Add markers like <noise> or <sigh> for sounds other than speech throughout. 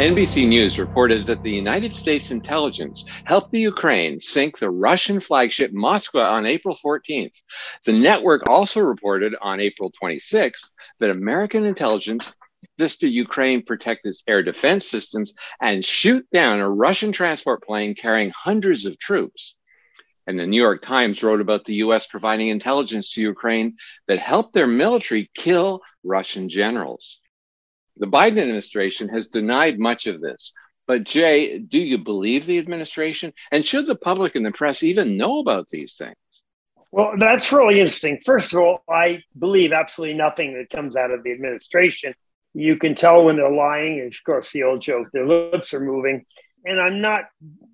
NBC News reported that the United States intelligence helped the Ukraine sink the Russian flagship Moskva on April 14th. The network also reported on April 26th that American intelligence assisted Ukraine protect its air defense systems and shoot down a Russian transport plane carrying hundreds of troops. And the New York Times wrote about the US providing intelligence to Ukraine that helped their military kill Russian generals. The Biden administration has denied much of this. But, Jay, do you believe the administration? And should the public and the press even know about these things? Well, that's really interesting. First of all, I believe absolutely nothing that comes out of the administration. You can tell when they're lying. Of course, the old joke, their lips are moving. And I'm not,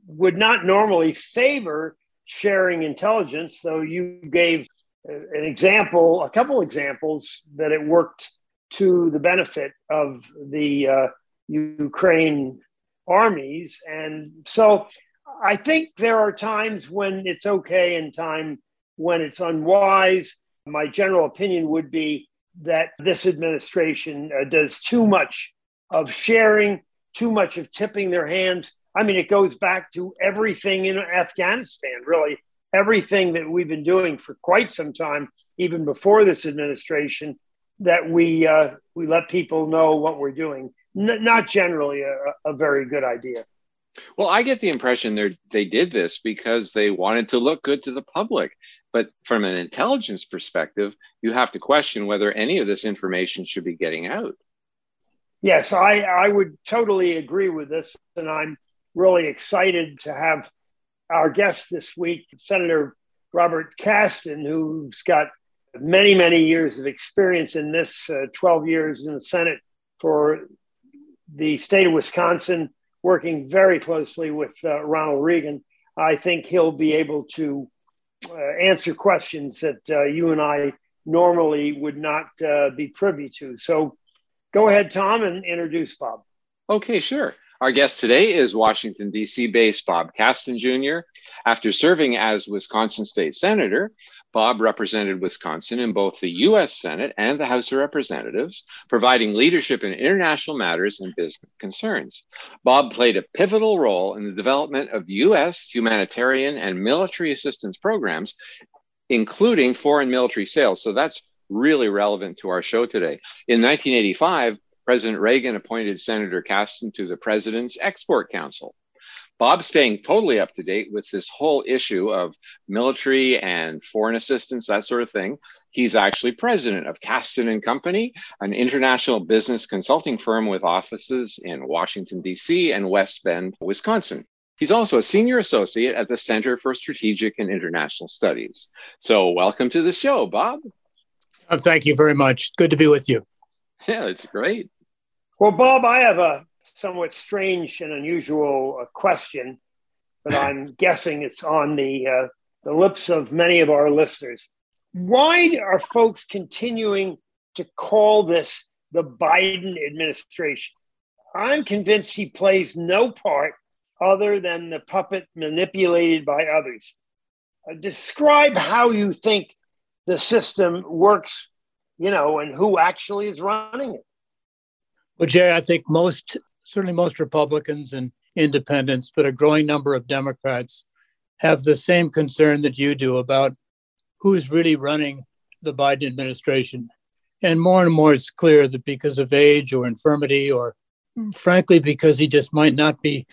would not normally favor sharing intelligence, though you gave uh, an example, a couple examples that it worked to the benefit of the uh, Ukraine armies. And so I think there are times when it's okay and time when it's unwise. My general opinion would be that this administration uh, does too much of sharing, too much of tipping their hands. I mean, it goes back to everything in Afghanistan, really, everything that we've been doing for quite some time, even before this administration, that we uh, we let people know what we're doing. N- not generally a, a, very good idea. Well, I get the impression they they did this because they wanted to look good to the public. But from an intelligence perspective, you have to question whether any of this information should be getting out. Yes, I, I would totally agree with this. And I'm really excited to have our guest this week, Senator Robert Kasten, who's got many, many years of experience in this, uh, 12 years in the Senate for the state of Wisconsin, working very closely with uh, Ronald Reagan. I think he'll be able to uh, answer questions that uh, you and I normally would not uh, be privy to. So go ahead, Tom, and introduce Bob. Okay, sure. Our guest today is Washington, D.C. based Bob Kasten Jr. After serving as Wisconsin State Senator, Bob represented Wisconsin in both the U.S. Senate and the House of Representatives, providing leadership in international matters and business concerns. Bob played a pivotal role in the development of U.S. humanitarian and military assistance programs, including foreign military sales. So that's really relevant to our show today. In 1985, President Reagan appointed Senator Kasten to the President's Export Council. Bob's staying totally up to date with this whole issue of military and foreign assistance, that sort of thing. He's actually president of Kasten and Company, an international business consulting firm with offices in Washington, D.C. and West Bend, Wisconsin. He's also a senior associate at the Center for Strategic and International Studies. So, welcome to the show, Bob. Oh, thank you very much. Good to be with you. <laughs> Yeah, it's great. Well, Bob, I have a somewhat strange and unusual uh, question, but <laughs> I'm guessing it's on the uh, the lips of many of our listeners. Why are folks continuing to call this the Biden administration? I'm convinced he plays no part other than the puppet manipulated by others. Uh, describe how you think the system works, you know, and who actually is running it. Well, Jay, I think most, certainly most Republicans and independents, but a growing number of Democrats have the same concern that you do about who's really running the Biden administration. And more and more, it's clear that because of age or infirmity, or frankly, because he just might not be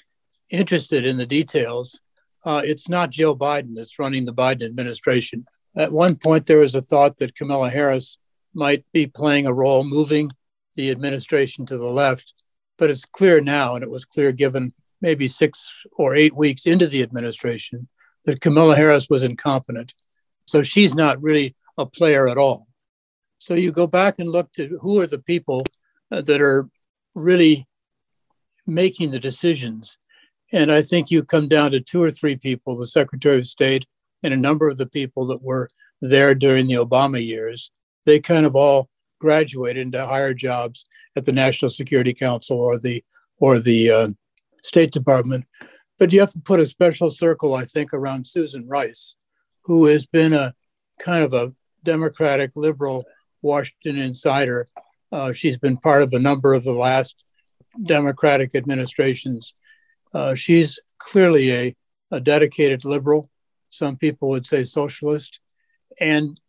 interested in the details, uh, it's not Joe Biden that's running the Biden administration. At one point, there was a thought that Kamala Harris might be playing a role moving the administration to the left. But it's clear now, and it was clear given maybe six or eight weeks into the administration, that Kamala Harris was incompetent. So she's not really a player at all. So you go back and look to who are the people uh, that are really making the decisions. And I think you come down to two or three people the Secretary of State and a number of the people that were there during the Obama years. They kind of all graduated into higher jobs at the National Security Council or the or the uh, State Department. But you have to put a special circle, I think, around Susan Rice, who has been a kind of a Democratic liberal Washington insider. Uh, she's been part of a number of the last Democratic administrations. Uh, she's clearly a, a dedicated liberal. Some people would say socialist. And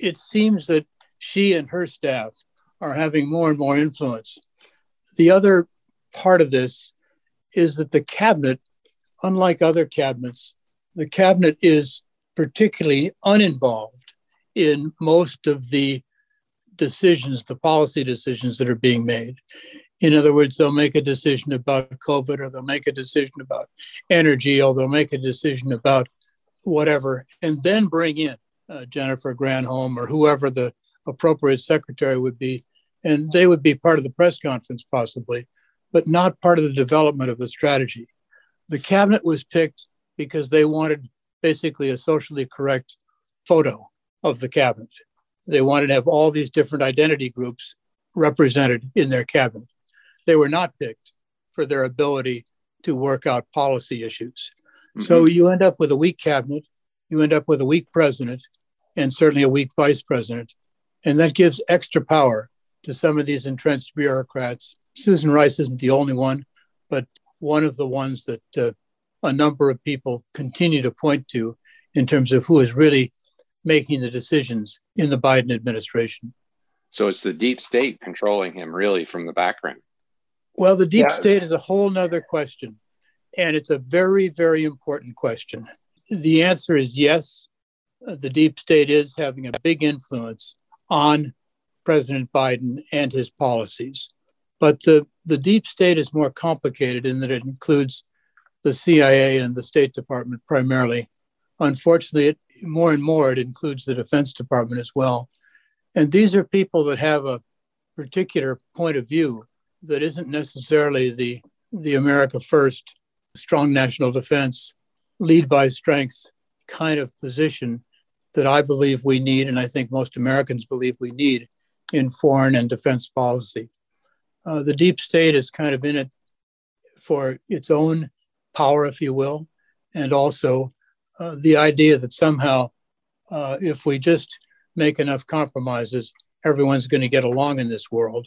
it seems that she and her staff are having more and more influence. The other part of this is that the cabinet, unlike other cabinets, the cabinet is particularly uninvolved in most of the decisions, the policy decisions that are being made. In other words, they'll make a decision about COVID, or they'll make a decision about energy, or they'll make a decision about whatever, and then bring in uh, Jennifer Granholm or whoever the appropriate secretary would be, and they would be part of the press conference possibly, but not part of the development of the strategy. The cabinet was picked because they wanted basically a socially correct photo of the cabinet. They wanted to have all these different identity groups represented in their cabinet. They were not picked for their ability to work out policy issues. Mm-hmm. So you end up with a weak cabinet, you end up with a weak president, and certainly a weak vice president. And that gives extra power to some of these entrenched bureaucrats. Susan Rice isn't the only one, but one of the ones that uh, a number of people continue to point to in terms of who is really making the decisions in the Biden administration. So it's the deep state controlling him really from the background. Well, the deep state is a whole nother question. And it's a very, very important question. The answer is yes. The deep state is having a big influence on President Biden and his policies. But the, the deep state is more complicated in that it includes the CIA and the State Department primarily. Unfortunately, it, more and more it includes the Defense Department as well. And these are people that have a particular point of view that isn't necessarily the, the America First, strong national defense, lead by strength kind of position that I believe we need, and I think most Americans believe we need in foreign and defense policy. Uh, the deep state is kind of in it for its own power, if you will, and also uh, the idea that somehow, uh, if we just make enough compromises, everyone's going to get along in this world,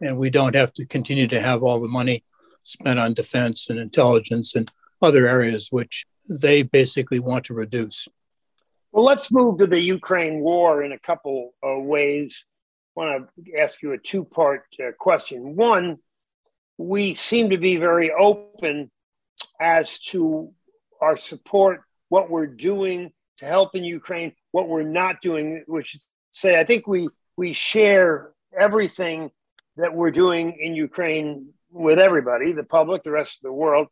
and we don't have to continue to have all the money spent on defense and intelligence and other areas which they basically want to reduce. Well, let's move to the Ukraine war in a couple of ways. I want to ask you a two part uh, question. One, we seem to be very open as to our support, what we're doing to help in Ukraine, what we're not doing, which is say, I think we, we share everything that we're doing in Ukraine with everybody, the public, the rest of the world.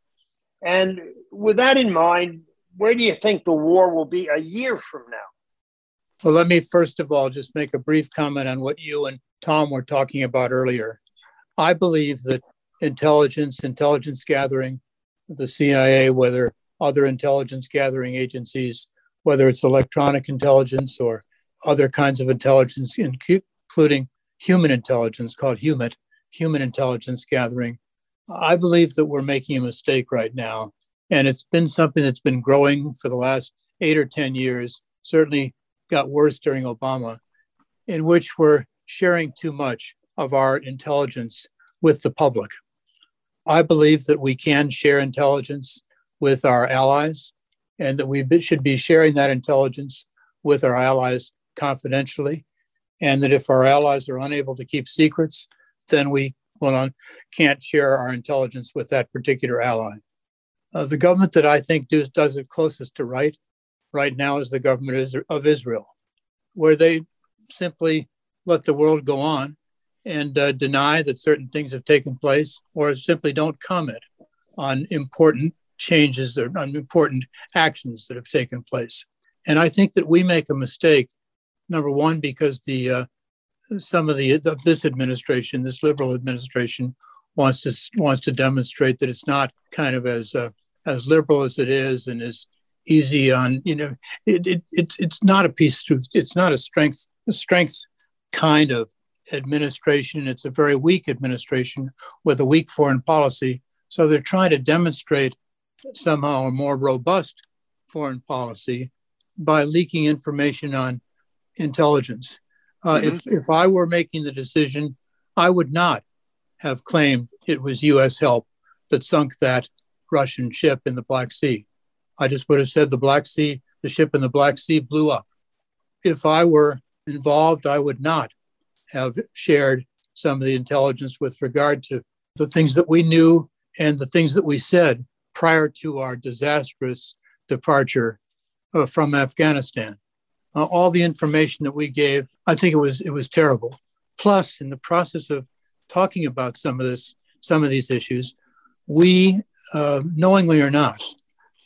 And with that in mind, where do you think the war will be a year from now? Well, let me first of all just make a brief comment on what you and Tom were talking about earlier. I believe that intelligence, intelligence gathering, the CIA, whether other intelligence gathering agencies, whether it's electronic intelligence or other kinds of intelligence, including human intelligence called HUMINT, human intelligence gathering. I believe that we're making a mistake right now and it's been something that's been growing for the last eight or 10 years, certainly got worse during Obama, in which we're sharing too much of our intelligence with the public. I believe that we can share intelligence with our allies and that we should be sharing that intelligence with our allies confidentially. and that if our allies are unable to keep secrets, then we well, can't share our intelligence with that particular ally. Uh, the government that I think does, does it closest to right right now is the government of Israel, where they simply let the world go on and uh, deny that certain things have taken place or simply don't comment on important changes or on important actions that have taken place. And I think that we make a mistake, number one, because the uh, some of the this administration, this liberal administration, wants to wants to demonstrate that it's not kind of as uh, as liberal as it is and as easy on you know it, it, it's it's not a piece of it's not a strength a strength kind of administration it's a very weak administration with a weak foreign policy so they're trying to demonstrate somehow a more robust foreign policy by leaking information on intelligence uh, mm-hmm. if, if I were making the decision, I would not have claimed it was U.S. help that sunk that Russian ship in the Black Sea. I just would have said the Black Sea, the ship in the Black Sea blew up. If I were involved, I would not have shared some of the intelligence with regard to the things that we knew and the things that we said prior to our disastrous departure uh, from Afghanistan uh, all the information that we gave. I think it was it was terrible. Plus, in the process of talking about some of this, some of these issues, we, uh, knowingly or not,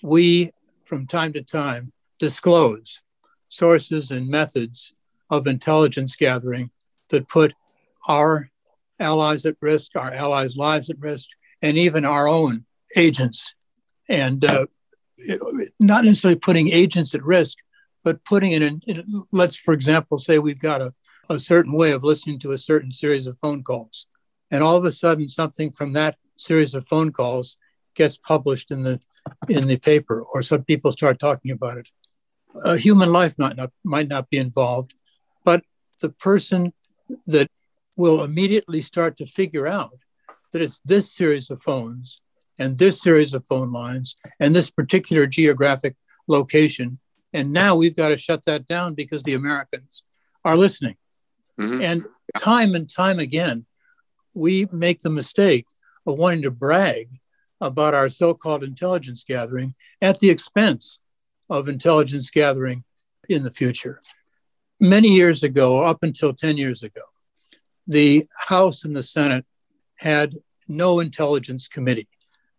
we from time to time disclose sources and methods of intelligence gathering that put our allies at risk, our allies' lives at risk, and even our own agents. And uh, not necessarily putting agents at risk, but putting in, in, let's, for example, say we've got a, a certain way of listening to a certain series of phone calls. And all of a sudden, something from that series of phone calls gets published in the in the paper, or some people start talking about it. A human life might not might not be involved, but the person that will immediately start to figure out that it's this series of phones and this series of phone lines and this particular geographic location and now we've got to shut that down because the Americans are listening. Mm-hmm. And time and time again, we make the mistake of wanting to brag about our so called intelligence gathering at the expense of intelligence gathering in the future. Many years ago, up until 10 years ago, the House and the Senate had no intelligence committee.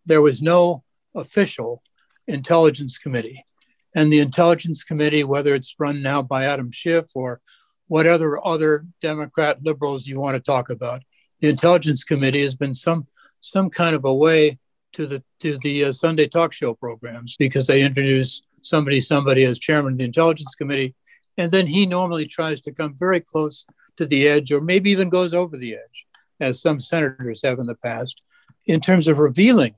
There was no official intelligence committee. And the Intelligence Committee, whether it's run now by Adam Schiff or whatever other Democrat liberals you want to talk about, the Intelligence Committee has been some some kind of a way to the to the uh, Sunday talk show programs because they introduce somebody somebody as chairman of the Intelligence Committee, and then he normally tries to come very close to the edge, or maybe even goes over the edge, as some senators have in the past, in terms of revealing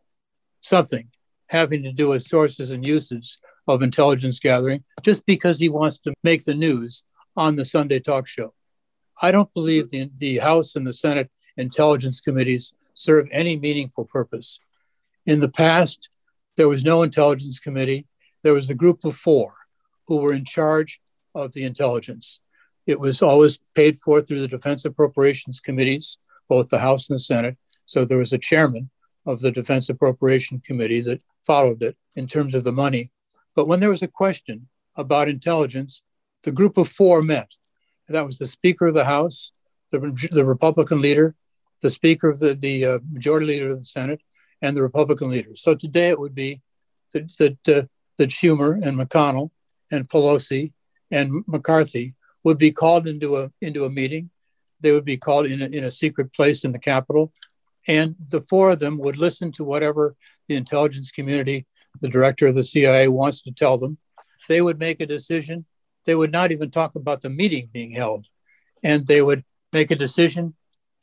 something having to do with sources and uses of intelligence gathering just because he wants to make the news on the Sunday talk show. I don't believe the, the House and the Senate intelligence committees serve any meaningful purpose. In the past, there was no intelligence committee. There was the group of four who were in charge of the intelligence. It was always paid for through the Defense Appropriations Committees, both the House and the Senate. So there was a chairman of the Defense Appropriation Committee that followed it in terms of the money. But when there was a question about intelligence, the group of four met. That was the Speaker of the House, the, the Republican leader, the Speaker of the, the uh, Majority Leader of the Senate, and the Republican leader. So today it would be that, that, uh, that Schumer and McConnell and Pelosi and McCarthy would be called into a, into a meeting. They would be called in a, in a secret place in the Capitol. And the four of them would listen to whatever the intelligence community the director of the CIA wants to tell them, they would make a decision. They would not even talk about the meeting being held, and they would make a decision,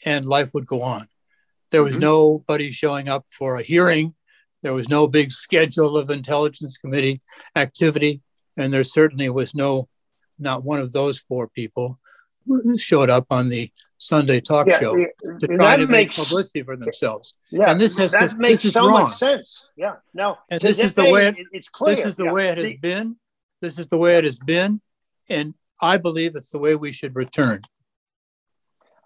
and life would go on. There was mm-hmm. nobody showing up for a hearing. There was no big schedule of intelligence committee activity, and there certainly was no, not one of those four people showed up on the Sunday talk yeah, show to try to makes, make publicity for themselves. Yeah, and this has that to, makes so wrong. much sense. Yeah, no, and this is the way it, it's clear. This is the yeah. way it has the, been. This is the way it has been, and I believe it's the way we should return.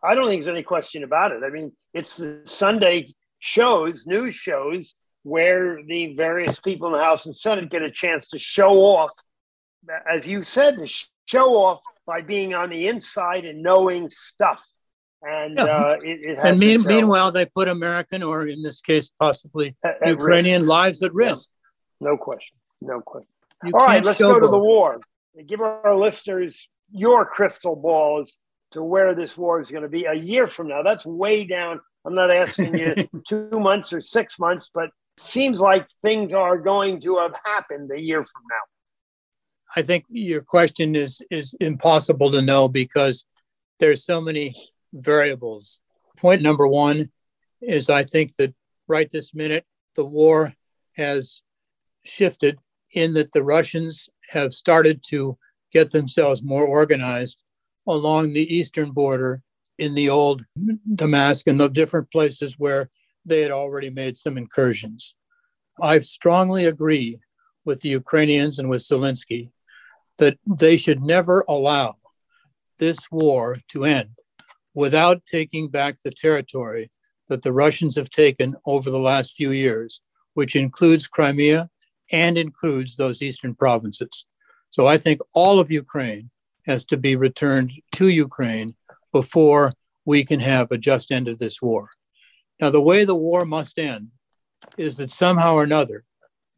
I don't think there's any question about it. I mean, it's the Sunday shows, news shows, where the various people in the House and Senate get a chance to show off, as you said, to show off by being on the inside and knowing stuff. And yeah. uh, it, it and mean, meanwhile, they put American, or in this case, possibly at, at Ukrainian risk. lives at risk. No question. No question. You All right, let's go to the war. Give our listeners your crystal balls to where this war is going to be a year from now. That's way down. I'm not asking you <laughs> two months or six months, but seems like things are going to have happened a year from now. I think your question is is impossible to know because there's so many variables. Point number one is I think that right this minute the war has shifted in that the Russians have started to get themselves more organized along the eastern border in the old Donbas and the different places where they had already made some incursions. I strongly agree with the Ukrainians and with Zelensky that they should never allow this war to end without taking back the territory that the Russians have taken over the last few years, which includes Crimea and includes those eastern provinces. So I think all of Ukraine has to be returned to Ukraine before we can have a just end of this war. Now, the way the war must end is that somehow or another,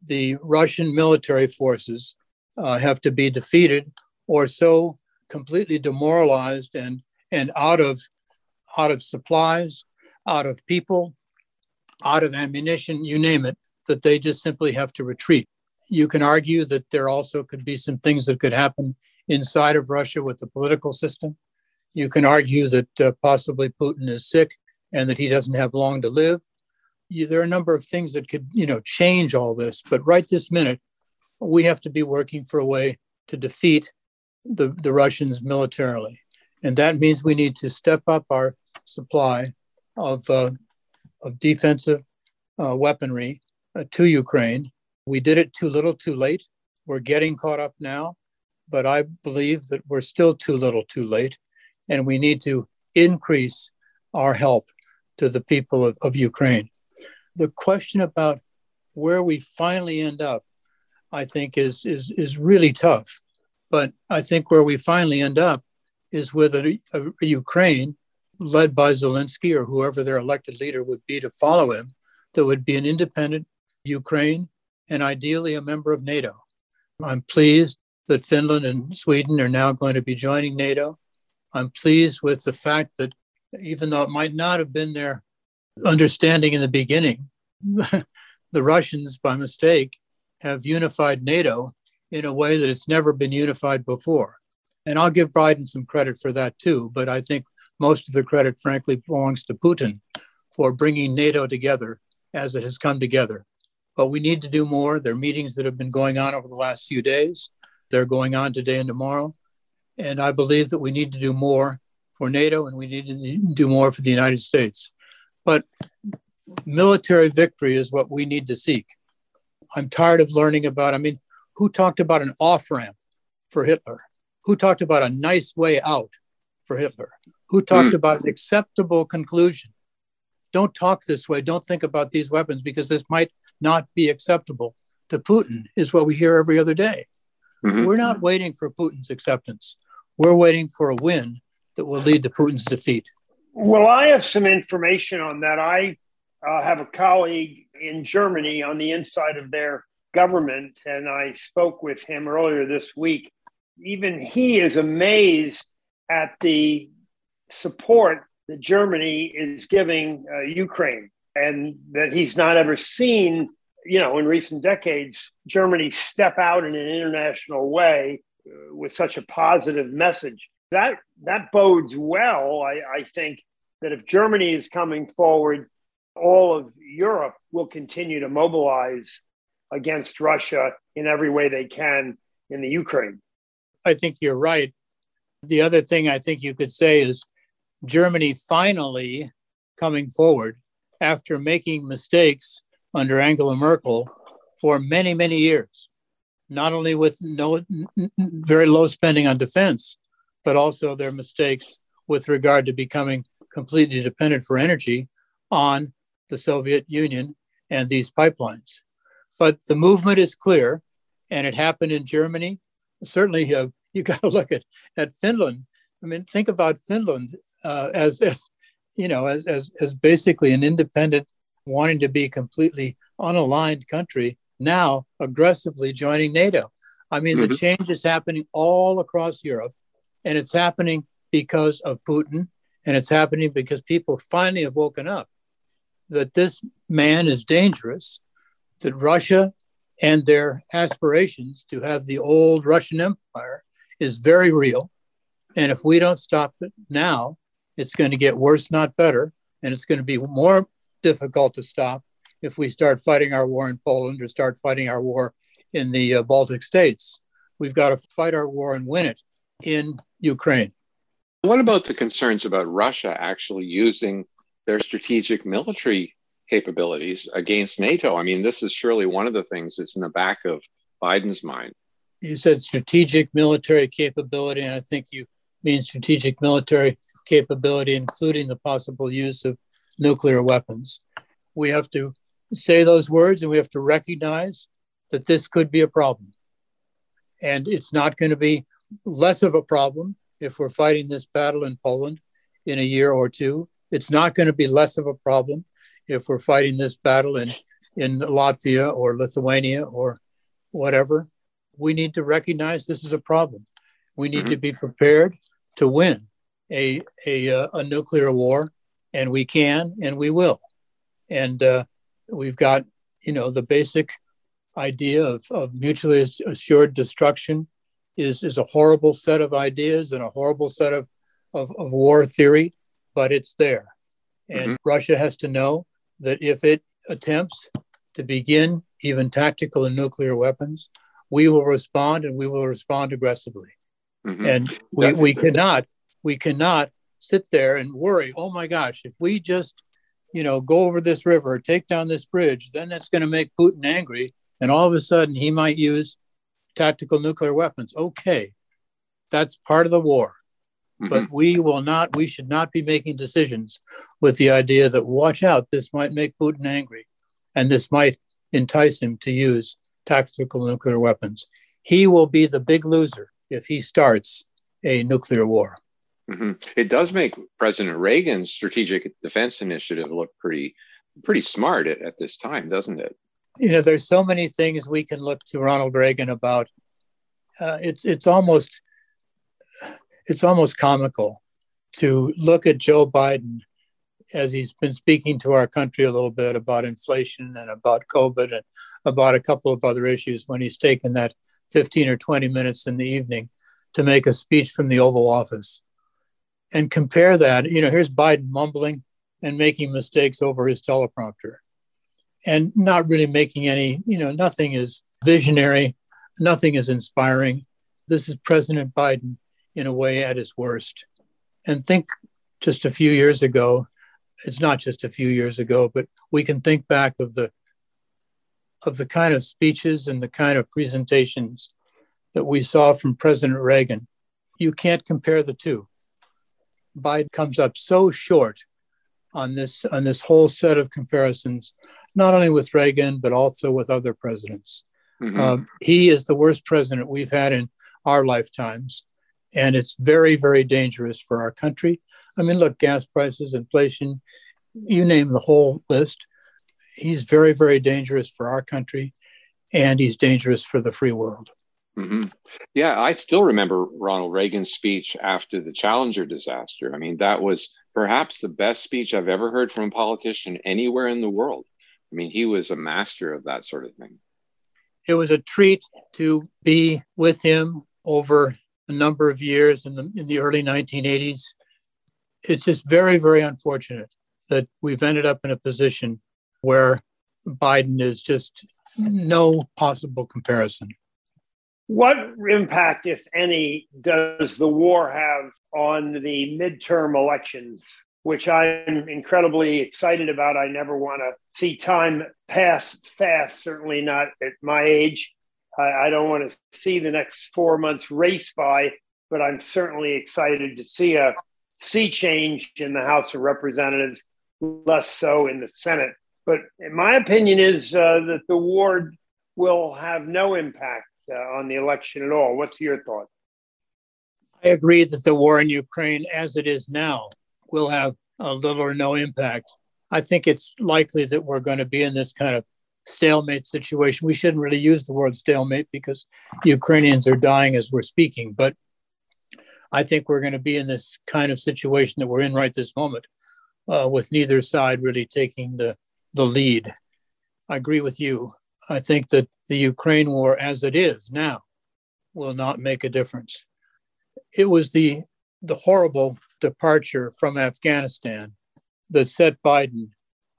the Russian military forces uh, have to be defeated or so completely demoralized and, and out, of, out of supplies, out of people, out of ammunition, you name it, that they just simply have to retreat. You can argue that there also could be some things that could happen inside of Russia with the political system. You can argue that uh, possibly Putin is sick and that he doesn't have long to live. You, there are a number of things that could, you know, change all this. But right this minute, we have to be working for a way to defeat the, the Russians militarily. And that means we need to step up our supply of, uh, of defensive uh, weaponry uh, to Ukraine. We did it too little, too late. We're getting caught up now, but I believe that we're still too little, too late. And we need to increase our help to the people of, of Ukraine. The question about where we finally end up, I think, is, is, is really tough. But I think where we finally end up is with a, a, a Ukraine led by Zelensky or whoever their elected leader would be to follow him, that would be an independent Ukraine and ideally a member of NATO. I'm pleased that Finland and Sweden are now going to be joining NATO. I'm pleased with the fact that even though it might not have been their understanding in the beginning, <laughs> the Russians, by mistake, have unified NATO in a way that it's never been unified before. And I'll give Biden some credit for that too, but I think most of the credit, frankly, belongs to Putin for bringing NATO together as it has come together. But we need to do more. There are meetings that have been going on over the last few days. They're going on today and tomorrow. And I believe that we need to do more for NATO and we need to do more for the United States. But military victory is what we need to seek. I'm tired of learning about, I mean, who talked about an off ramp for Hitler? Who talked about a nice way out for Hitler? Who talked mm. about an acceptable conclusion? Don't talk this way. Don't think about these weapons because this might not be acceptable to Putin, is what we hear every other day. Mm-hmm. We're not waiting for Putin's acceptance. We're waiting for a win that will lead to Putin's defeat. Well, I have some information on that. I uh, have a colleague in Germany on the inside of their government, and I spoke with him earlier this week. Even he is amazed at the support that Germany is giving uh, Ukraine, and that he's not ever seen, you know, in recent decades, Germany step out in an international way uh, with such a positive message. That that bodes well, I, I think, that if Germany is coming forward, all of Europe will continue to mobilize against Russia in every way they can in the Ukraine. I think you're right. The other thing I think you could say is Germany finally coming forward after making mistakes under Angela Merkel for many, many years, not only with no very low spending on defense, but also their mistakes with regard to becoming completely dependent for energy on the Soviet Union and these pipelines. But the movement is clear, and it happened in Germany. Certainly, uh, you <laughs> got to look at, at Finland. I mean, think about Finland uh, as, as you know, as, as, as basically an independent, wanting to be a completely unaligned country, now aggressively joining NATO. I mean, mm-hmm. the change is happening all across Europe, and it's happening because of Putin, and it's happening because people finally have woken up that this man is dangerous, that Russia and their aspirations to have the old Russian Empire is very real. And if we don't stop it now, it's going to get worse, not better. And it's going to be more difficult to stop if we start fighting our war in Poland or start fighting our war in the uh, Baltic states. We've got to fight our war and win it in Ukraine. What about the concerns about Russia actually using their strategic military capabilities against NATO? I mean, this is surely one of the things that's in the back of Biden's mind. You said strategic military capability, and I think you mean strategic military capability, including the possible use of nuclear weapons. We have to say those words and we have to recognize that this could be a problem. And it's not going to be less of a problem if we're fighting this battle in Poland in a year or two. It's not going to be less of a problem if we're fighting this battle in, in Latvia or Lithuania or whatever. We need to recognize this is a problem. We need mm-hmm. to be prepared to win a, a, uh, a nuclear war, and we can and we will. And uh, we've got, you know, the basic idea of, of mutually assured destruction is, is a horrible set of ideas and a horrible set of, of, of war theory, but it's there. And mm-hmm. Russia has to know that if it attempts to begin even tactical and nuclear weapons, we will respond and we will respond aggressively. Mm-hmm. And we, we cannot we cannot sit there and worry, oh my gosh, if we just, you know, go over this river, take down this bridge, then that's going to make Putin angry. And all of a sudden he might use tactical nuclear weapons. Okay, that's part of the war. Mm-hmm. But we will not, we should not be making decisions with the idea that, watch out, this might make Putin angry and this might entice him to use tactical nuclear weapons. He will be the big loser if he starts a nuclear war. Mm-hmm. It does make President Reagan's strategic defense initiative look pretty, pretty smart at, at this time, doesn't it? You know, there's so many things we can look to Ronald Reagan about. Uh, it's it's almost it's almost comical to look at Joe Biden as he's been speaking to our country a little bit about inflation and about COVID and about a couple of other issues when he's taken that 15 or 20 minutes in the evening to make a speech from the Oval Office. And compare that, you know, here's Biden mumbling and making mistakes over his teleprompter and not really making any, you know, nothing is visionary, nothing is inspiring. This is President Biden in a way at his worst. And think just a few years ago, it's not just a few years ago, but we can think back of the of the kind of speeches and the kind of presentations that we saw from President Reagan. You can't compare the two. Biden comes up so short on this on this whole set of comparisons, not only with Reagan but also with other presidents. Mm-hmm. Um, he is the worst president we've had in our lifetimes, and it's very, very dangerous for our country. I mean, look, gas prices, inflation, you name the whole list. He's very, very dangerous for our country, and he's dangerous for the free world. Mm-hmm. Yeah, I still remember Ronald Reagan's speech after the Challenger disaster. I mean, that was perhaps the best speech I've ever heard from a politician anywhere in the world. I mean, he was a master of that sort of thing. It was a treat to be with him over a number of years in the in the early 1980s. It's just very, very unfortunate that we've ended up in a position where Biden is just no possible comparison. What impact, if any, does the war have on the midterm elections, which I'm incredibly excited about? I never want to see time pass fast, certainly not at my age. I, I don't want to see the next four months race by, but I'm certainly excited to see a, sea change in the House of Representatives, less so in the Senate. But my opinion is uh, that the war will have no impact on the election at all. What's your thought? I agree that the war in Ukraine, as it is now, will have a little or no impact. I think it's likely that we're going to be in this kind of stalemate situation. We shouldn't really use the word stalemate because Ukrainians are dying as we're speaking, but I think we're going to be in this kind of situation that we're in right this moment, uh, with neither side really taking the, the lead. I agree with you. I think that the Ukraine war, as it is now, will not make a difference. It was the the horrible departure from Afghanistan that set Biden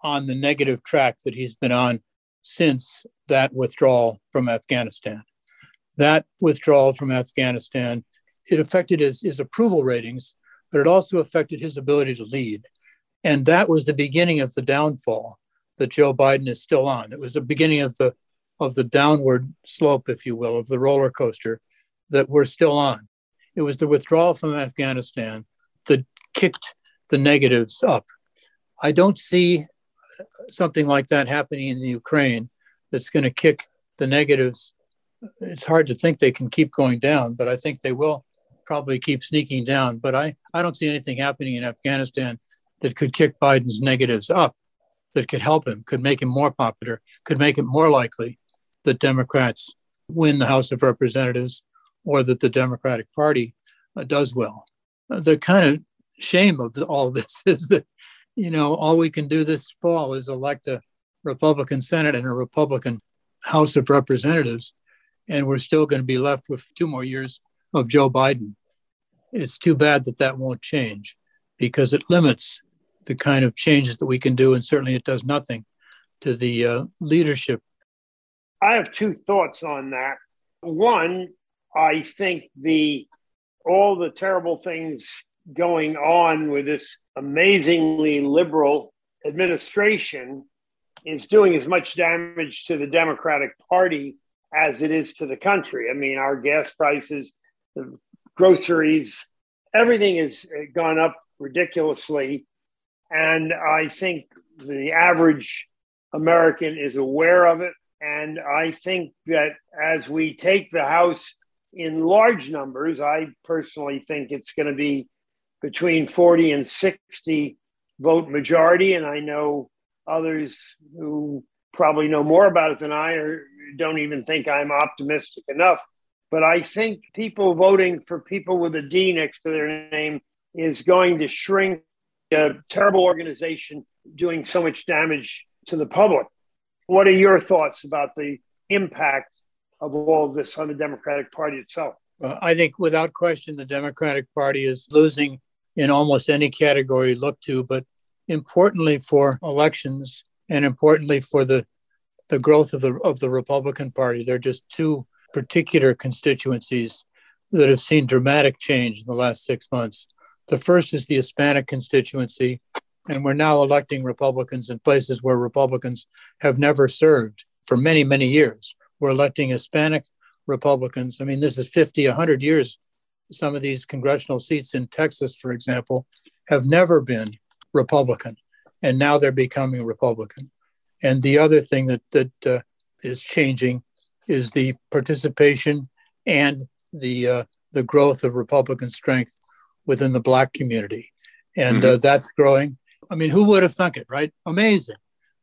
on the negative track that he's been on since that withdrawal from Afghanistan. That withdrawal from Afghanistan, it affected his, his approval ratings, but it also affected his ability to lead. And that was the beginning of the downfall that Joe Biden is still on. It was the beginning of the of the downward slope, if you will, of the roller coaster that we're still on. It was the withdrawal from Afghanistan that kicked the negatives up. I don't see something like that happening in the Ukraine that's going to kick the negatives. It's hard to think they can keep going down, but I think they will probably keep sneaking down. But I, I don't see anything happening in Afghanistan that could kick Biden's negatives up that could help him, could make him more popular, could make it more likely that Democrats win the House of Representatives or that the Democratic Party uh, does well. Uh, the kind of shame of all this <laughs> is that, you know, all we can do this fall is elect a Republican Senate and a Republican House of Representatives, and we're still going to be left with two more years of Joe Biden. It's too bad that that won't change because it limits the kind of changes that we can do, and certainly it does nothing to the uh, leadership. I have two thoughts on that. One, I think the all the terrible things going on with this amazingly liberal administration is doing as much damage to the Democratic Party as it is to the country. I mean, our gas prices, the groceries, everything has gone up ridiculously. And I think the average American is aware of it. And I think that as we take the House in large numbers, I personally think it's going to be between 40 and 60 vote majority. And I know others who probably know more about it than I or don't even think I'm optimistic enough. But I think people voting for people with a D next to their name is going to shrink a terrible organization doing so much damage to the public. What are your thoughts about the impact of all of this on the Democratic Party itself? Uh, I think without question, the Democratic Party is losing in almost any category look to, but importantly for elections and importantly for the, the growth of the, of the Republican Party, there are just two particular constituencies that have seen dramatic change in the last six months. The first is the Hispanic constituency, and we're now electing Republicans in places where Republicans have never served for many, many years. We're electing Hispanic Republicans. I mean, this is 50, 100 years. Some of these congressional seats in Texas, for example, have never been Republican, and now they're becoming Republican. And the other thing that, that uh, is changing is the participation and the, uh, the growth of Republican strength within the Black community. And uh, mm-hmm. uh, that's growing. I mean, who would have thunk it, right? Amazing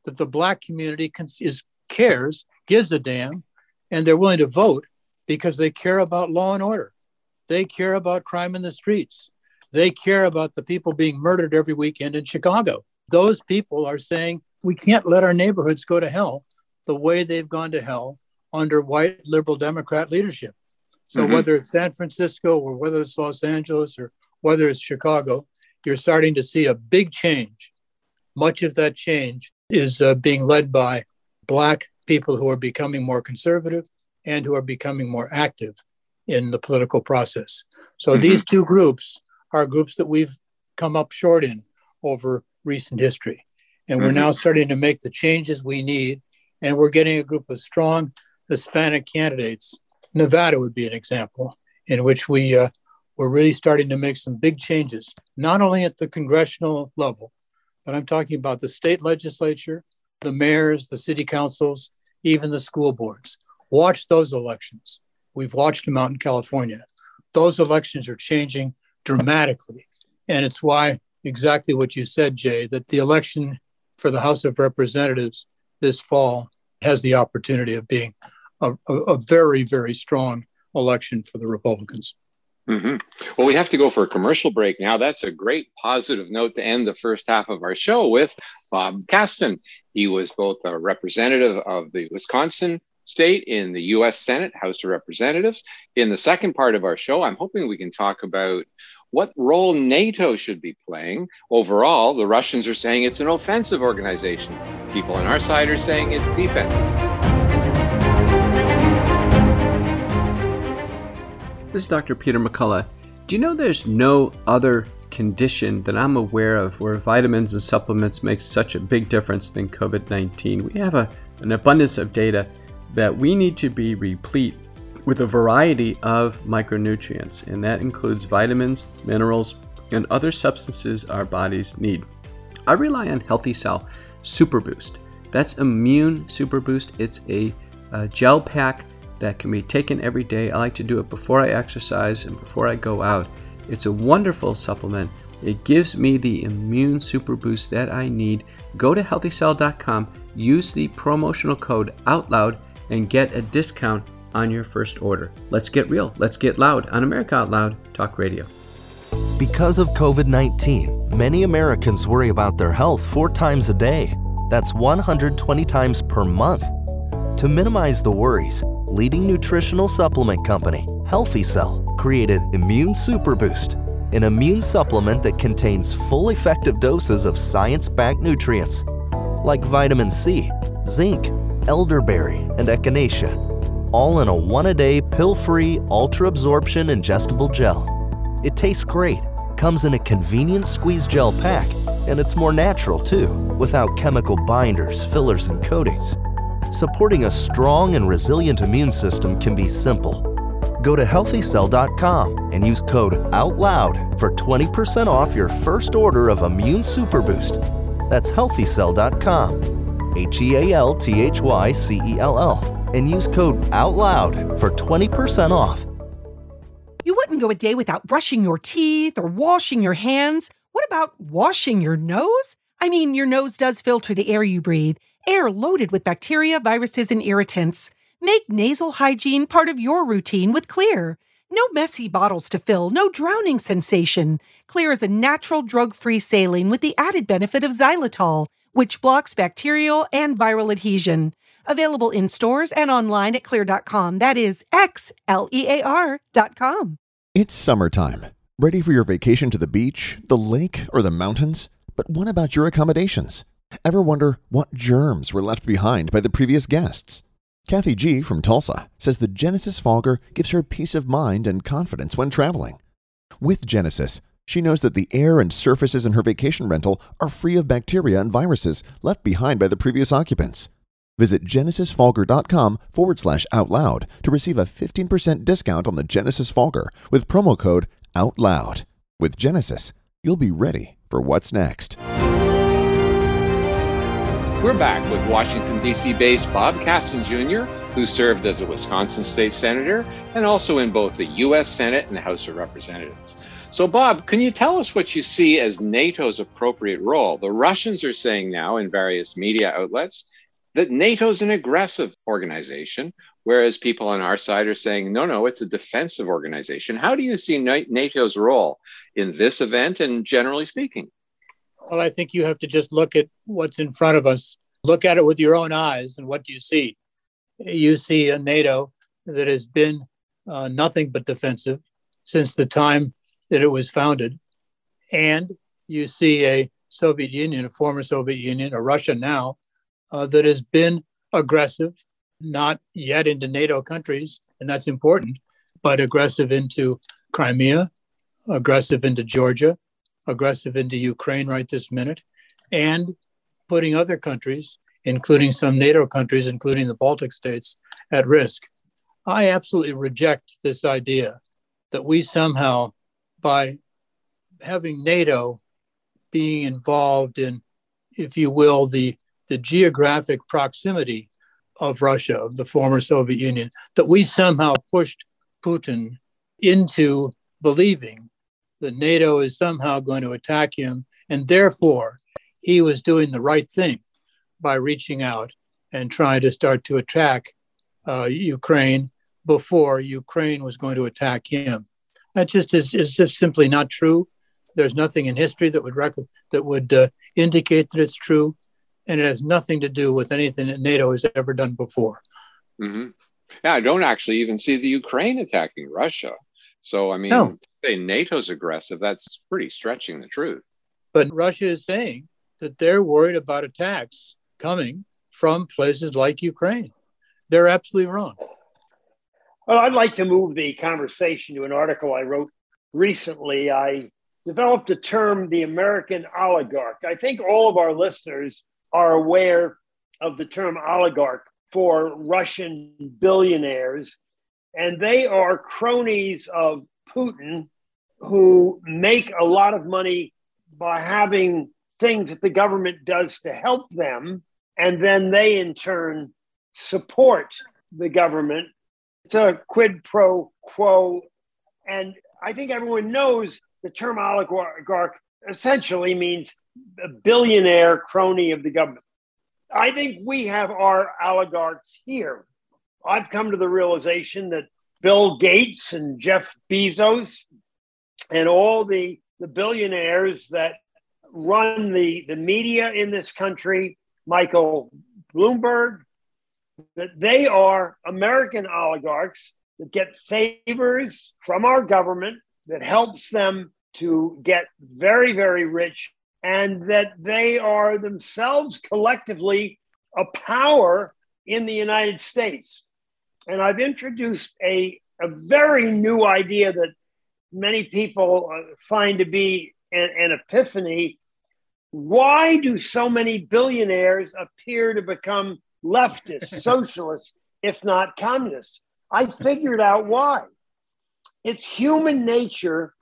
that the Black community is, cares, gives a damn, and they're willing to vote because they care about law and order. They care about crime in the streets. They care about the people being murdered every weekend in Chicago. Those people are saying, we can't let our neighborhoods go to hell the way they've gone to hell under white liberal Democrat leadership. So mm-hmm. whether it's San Francisco or whether it's Los Angeles or whether it's Chicago, you're starting to see a big change. Much of that change is uh, being led by Black people who are becoming more conservative and who are becoming more active in the political process. So mm-hmm. these two groups are groups that we've come up short in over recent history. And we're mm-hmm. now starting to make the changes we need. And we're getting a group of strong Hispanic candidates. Nevada would be an example in which we uh, we're really starting to make some big changes, not only at the congressional level, but I'm talking about the state legislature, the mayors, the city councils, even the school boards. Watch those elections. We've watched them out in California. Those elections are changing dramatically. And it's why exactly what you said, Jay, that the election for the House of Representatives this fall has the opportunity of being a, a, a very, very strong election for the Republicans. Mm-hmm. Well, we have to go for a commercial break now. That's a great positive note to end the first half of our show with Bob Kasten. He was both a representative of the Wisconsin state in the US Senate, House of Representatives. In the second part of our show, I'm hoping we can talk about what role NATO should be playing. Overall, the Russians are saying it's an offensive organization. People on our side are saying it's defensive. This is Dr. Peter McCullough. Do you know there's no other condition that I'm aware of where vitamins and supplements make such a big difference than COVID 19? We have a, an abundance of data that we need to be replete with a variety of micronutrients, and that includes vitamins, minerals, and other substances our bodies need. I rely on Healthy Cell Super Boost. That's Immune Super Boost. It's a, a gel pack that can be taken every day. I like to do it before I exercise and before I go out. It's a wonderful supplement. It gives me the immune super boost that I need. Go to healthycell.com, use the promotional code OUTLOUD, and get a discount on your first order. Let's get real. Let's get loud on America Out Loud Talk Radio. Because of COVID 19, many Americans worry about their health four times a day. That's 120 times per month. To minimize the worries, leading nutritional supplement company, Healthy Cell, created Immune Super Boost, an immune supplement that contains full effective doses of science backed nutrients like vitamin C, zinc, elderberry, and echinacea, all in a one a day pill free ultra absorption ingestible gel. It tastes great, comes in a convenient squeeze gel pack, and it's more natural too, without chemical binders, fillers, and coatings. Supporting a strong and resilient immune system can be simple. Go to healthycell.com and use code OUTLOUD for 20% off your first order of Immune Super Boost. That's healthycell.com, H E A L T H Y C E L L, and use code OUTLOUD for 20% off. You wouldn't go a day without brushing your teeth or washing your hands. What about washing your nose? I mean, your nose does filter the air you breathe air loaded with bacteria, viruses, and irritants. Make nasal hygiene part of your routine with Xlear. No messy bottles to fill, no drowning sensation. Xlear is a natural drug free saline with the added benefit of xylitol, which blocks bacterial and viral adhesion. Available in stores and online at xlear.com. That is X L E A R.com. It's summertime. Ready for your vacation to the beach, the lake, or the mountains? But what about your accommodations? Ever wonder what germs were left behind by the previous guests? Kathy G. from Tulsa says the Genesis Fogger gives her peace of mind and confidence when traveling. With Genesis, she knows that the air and surfaces in her vacation rental are free of bacteria and viruses left behind by the previous occupants. Visit genesisfogger.com forward slash out loud to receive a 15% discount on the Genesis Fogger with promo code OUTLOUD. With Genesis, you'll be ready for what's next. We're back with Washington, D.C. based Bob Kasten Jr., who served as a Wisconsin state senator and also in both the U.S. Senate and the House of Representatives. So, Bob, can you tell us what you see as NATO's appropriate role? The Russians are saying now in various media outlets that NATO's an aggressive organization, whereas people on our side are saying, no, no, it's a defensive organization. How do you see NATO's role in this event and generally speaking? Well, I think you have to just look at what's in front of us, look at it with your own eyes, and what do you see? You see a NATO that has been uh, nothing but defensive since the time that it was founded. And you see a Soviet Union, a former Soviet Union, a Russia now, uh, that has been aggressive, not yet into NATO countries, and that's important, but aggressive into Crimea, aggressive into Georgia, aggressive into Ukraine right this minute, and putting other countries, including some NATO countries, including the Baltic states, at risk. I absolutely reject this idea that we somehow by having NATO being involved in, if you will, the, the geographic proximity of Russia, of the former Soviet Union, that we somehow pushed Putin into believing that NATO is somehow going to attack him, and therefore he was doing the right thing by reaching out and trying to start to attack uh, Ukraine before Ukraine was going to attack him. That just is, is just simply not true. There's nothing in history that would rec- that would uh, indicate that it's true, and it has nothing to do with anything that NATO has ever done before. Mm-hmm. Yeah, I don't actually even see the Ukraine attacking Russia. So I mean, no. say NATO's aggressive. That's pretty stretching the truth. But Russia is saying that they're worried about attacks coming from places like Ukraine. They're absolutely wrong. Well, I'd like to move the conversation to an article I wrote recently. I developed a term, the American oligarch. I think all of our listeners are aware of the term oligarch for Russian billionaires, and they are cronies of Putin who make a lot of money by having things that the government does to help them, and then they in turn support the government. It's a quid pro quo. And I think everyone knows the term oligarch essentially means a billionaire crony of the government. I think we have our oligarchs here. I've come to the realization that Bill Gates and Jeff Bezos and all the, the billionaires that run the, the media in this country, Michael Bloomberg, that they are American oligarchs that get favors from our government that helps them to get very, very rich, and that they are themselves collectively a power in the United States. And I've introduced a, a very new idea that many people uh, find to be an, an epiphany. Why do so many billionaires appear to become leftists, <laughs> socialists, if not communists? I figured out why. It's human nature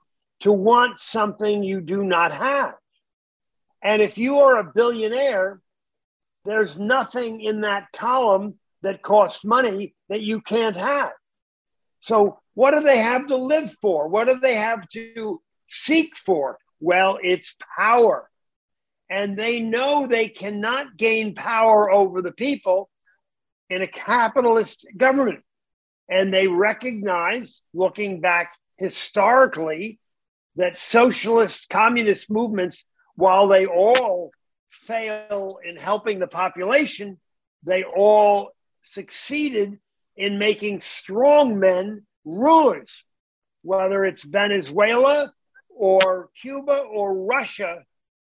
to want something you do not have. And if you are a billionaire, there's nothing in that column that costs money that you can't have. So, what do they have to live for? What do they have to seek for? Well, it's power. And they know they cannot gain power over the people in a capitalist government. And they recognize, looking back historically, that socialist communist movements, while they all fail in helping the population, they all succeeded in making strong men rulers, whether it's Venezuela or Cuba or Russia,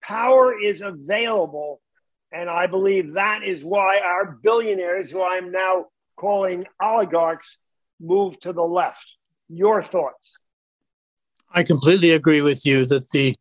power is available. And I believe that is why our billionaires, who I'm now calling oligarchs, move to the left. Your thoughts? I completely agree with you that the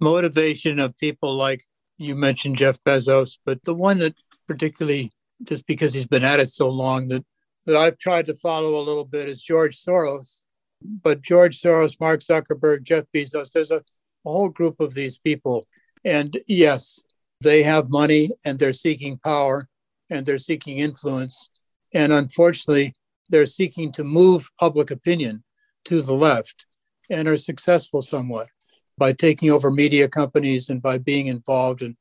motivation of people like you mentioned Jeff Bezos, but the one that particularly just because he's been at it so long that that I've tried to follow a little bit is George Soros. But George Soros, Mark Zuckerberg, Jeff Bezos, there's a, a whole group of these people. And yes, they have money and they're seeking power and they're seeking influence. And unfortunately, they're seeking to move public opinion to the left and are successful somewhat by taking over media companies and by being involved in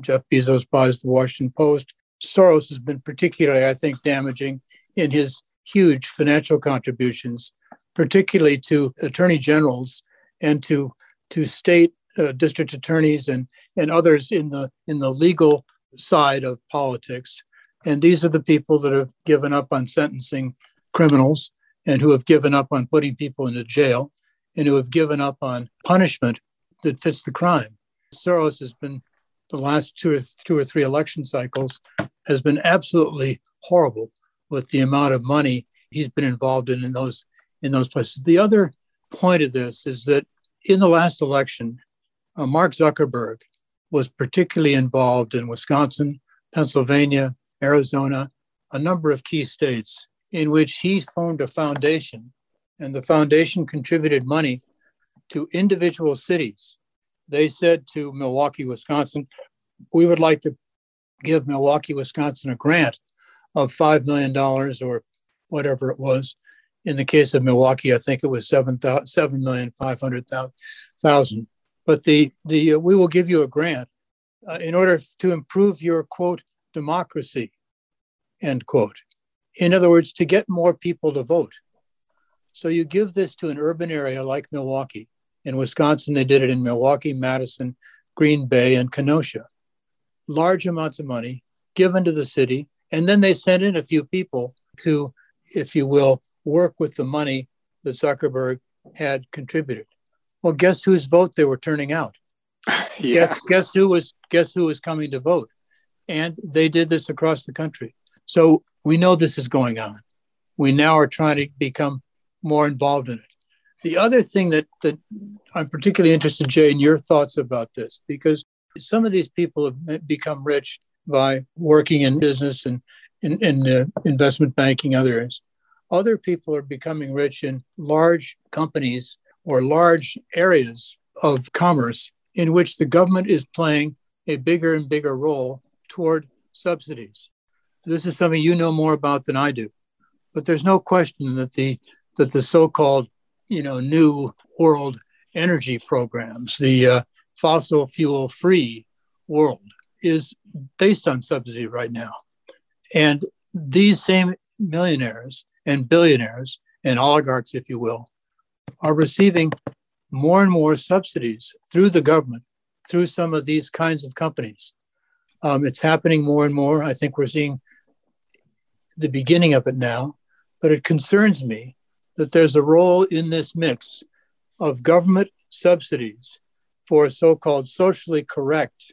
Jeff Bezos buys the Washington Post. Soros has been particularly, I think, damaging in his huge financial contributions, particularly to attorney generals and to to state uh, district attorneys and and others in the in the legal side of politics. And these are the people that have given up on sentencing criminals and who have given up on putting people into jail and who have given up on punishment that fits the crime. Soros has been the last two or, two or three election cycles has been absolutely horrible with the amount of money he's been involved in in those in those places. The other point of this is that in the last election, uh, Mark Zuckerberg was particularly involved in Wisconsin, Pennsylvania, Arizona, a number of key states in which he formed a foundation, and the foundation contributed money to individual cities. They said to Milwaukee, Wisconsin, we would like to give Milwaukee, Wisconsin a grant of $5 million or whatever it was. In the case of Milwaukee, I think it was 7,500,000. But the, the, uh, we will give you a grant uh, in order to improve your quote, democracy, end quote. In other words, to get more people to vote. So you give this to an urban area like Milwaukee. In Wisconsin, they did it in Milwaukee, Madison, Green Bay, and Kenosha. Large amounts of money given to the city, and then they sent in a few people to, if you will, work with the money that Zuckerberg had contributed. Well, guess whose vote they were turning out? <laughs> yeah. Guess guess who was guess who was coming to vote? And they did this across the country. So we know this is going on. We now are trying to become more involved in it. The other thing that, that I'm particularly interested, Jay, in your thoughts about this, because some of these people have become rich by working in business and in, in uh, investment banking, others. Other people are becoming rich in large companies or large areas of commerce in which the government is playing a bigger and bigger role toward subsidies. This is something you know more about than I do. But there's no question that the that the so-called, you know, new world energy programs, the uh, fossil fuel free world is based on subsidy right now. And these same millionaires and billionaires and oligarchs, if you will, are receiving more and more subsidies through the government, through some of these kinds of companies. Um, it's happening more and more. I think we're seeing the beginning of it now, but it concerns me that there's a role in this mix of government subsidies for so called socially correct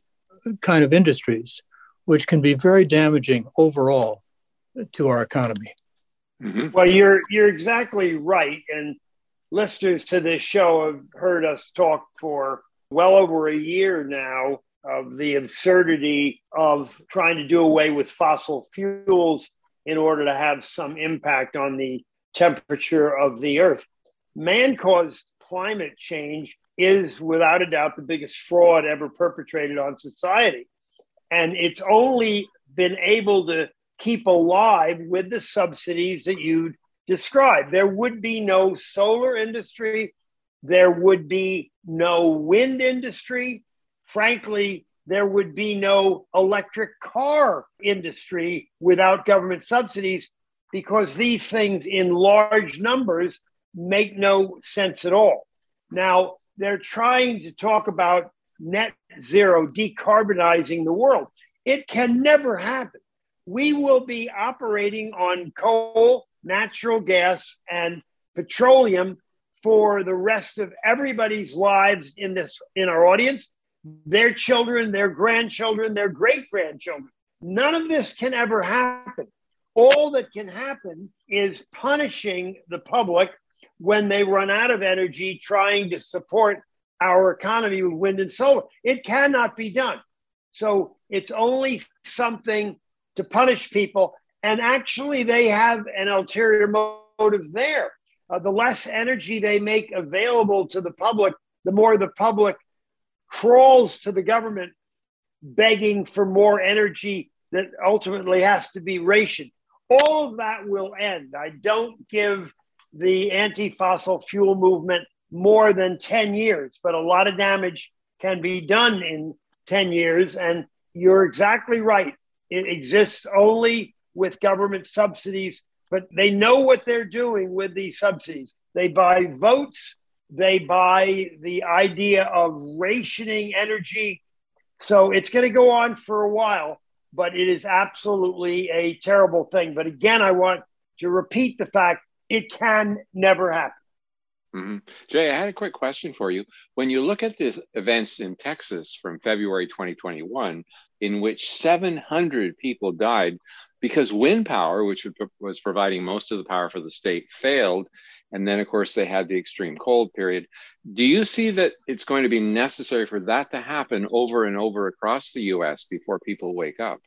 kind of industries, which can be very damaging overall to our economy. Mm-hmm. Well, you're you're exactly right, and listeners to this show have heard us talk for well over a year now of the absurdity of trying to do away with fossil fuels in order to have some impact on the temperature of the earth. Man caused climate change is without a doubt the biggest fraud ever perpetrated on society. And it's only been able to keep alive with the subsidies that you described. There would be no solar industry, there would be no wind industry. Frankly, there would be no electric car industry without government subsidies because these things in large numbers make no sense at all. Now, they're trying to talk about net zero, decarbonizing the world. It can never happen. We will be operating on coal, natural gas, and petroleum for the rest of everybody's lives in this in our audience their children their grandchildren their great grandchildren none of this can ever happen all that can happen is punishing the public when they run out of energy trying to support our economy with wind and solar. It cannot be done. So it's only something to punish people. And actually, they have an ulterior motive there. Uh, the less energy they make available to the public, the more the public crawls to the government begging for more energy that ultimately has to be rationed. All of that will end. I don't give the anti fossil fuel movement more than 10 years, but a lot of damage can be done in 10 years. And you're exactly right. It exists only with government subsidies, but they know what they're doing with these subsidies. They buy votes, they buy the idea of rationing energy. So it's going to go on for a while, but it is absolutely a terrible thing. But again, I want to repeat the fact it can never happen. Mm-hmm. Jay, I had a quick question for you. When you look at the events in Texas from February 2021, in which 700 people died because wind power, which was providing most of the power for the state, failed. And then, of course, they had the extreme cold period. Do you see that it's going to be necessary for that to happen over and over across the US before people wake up?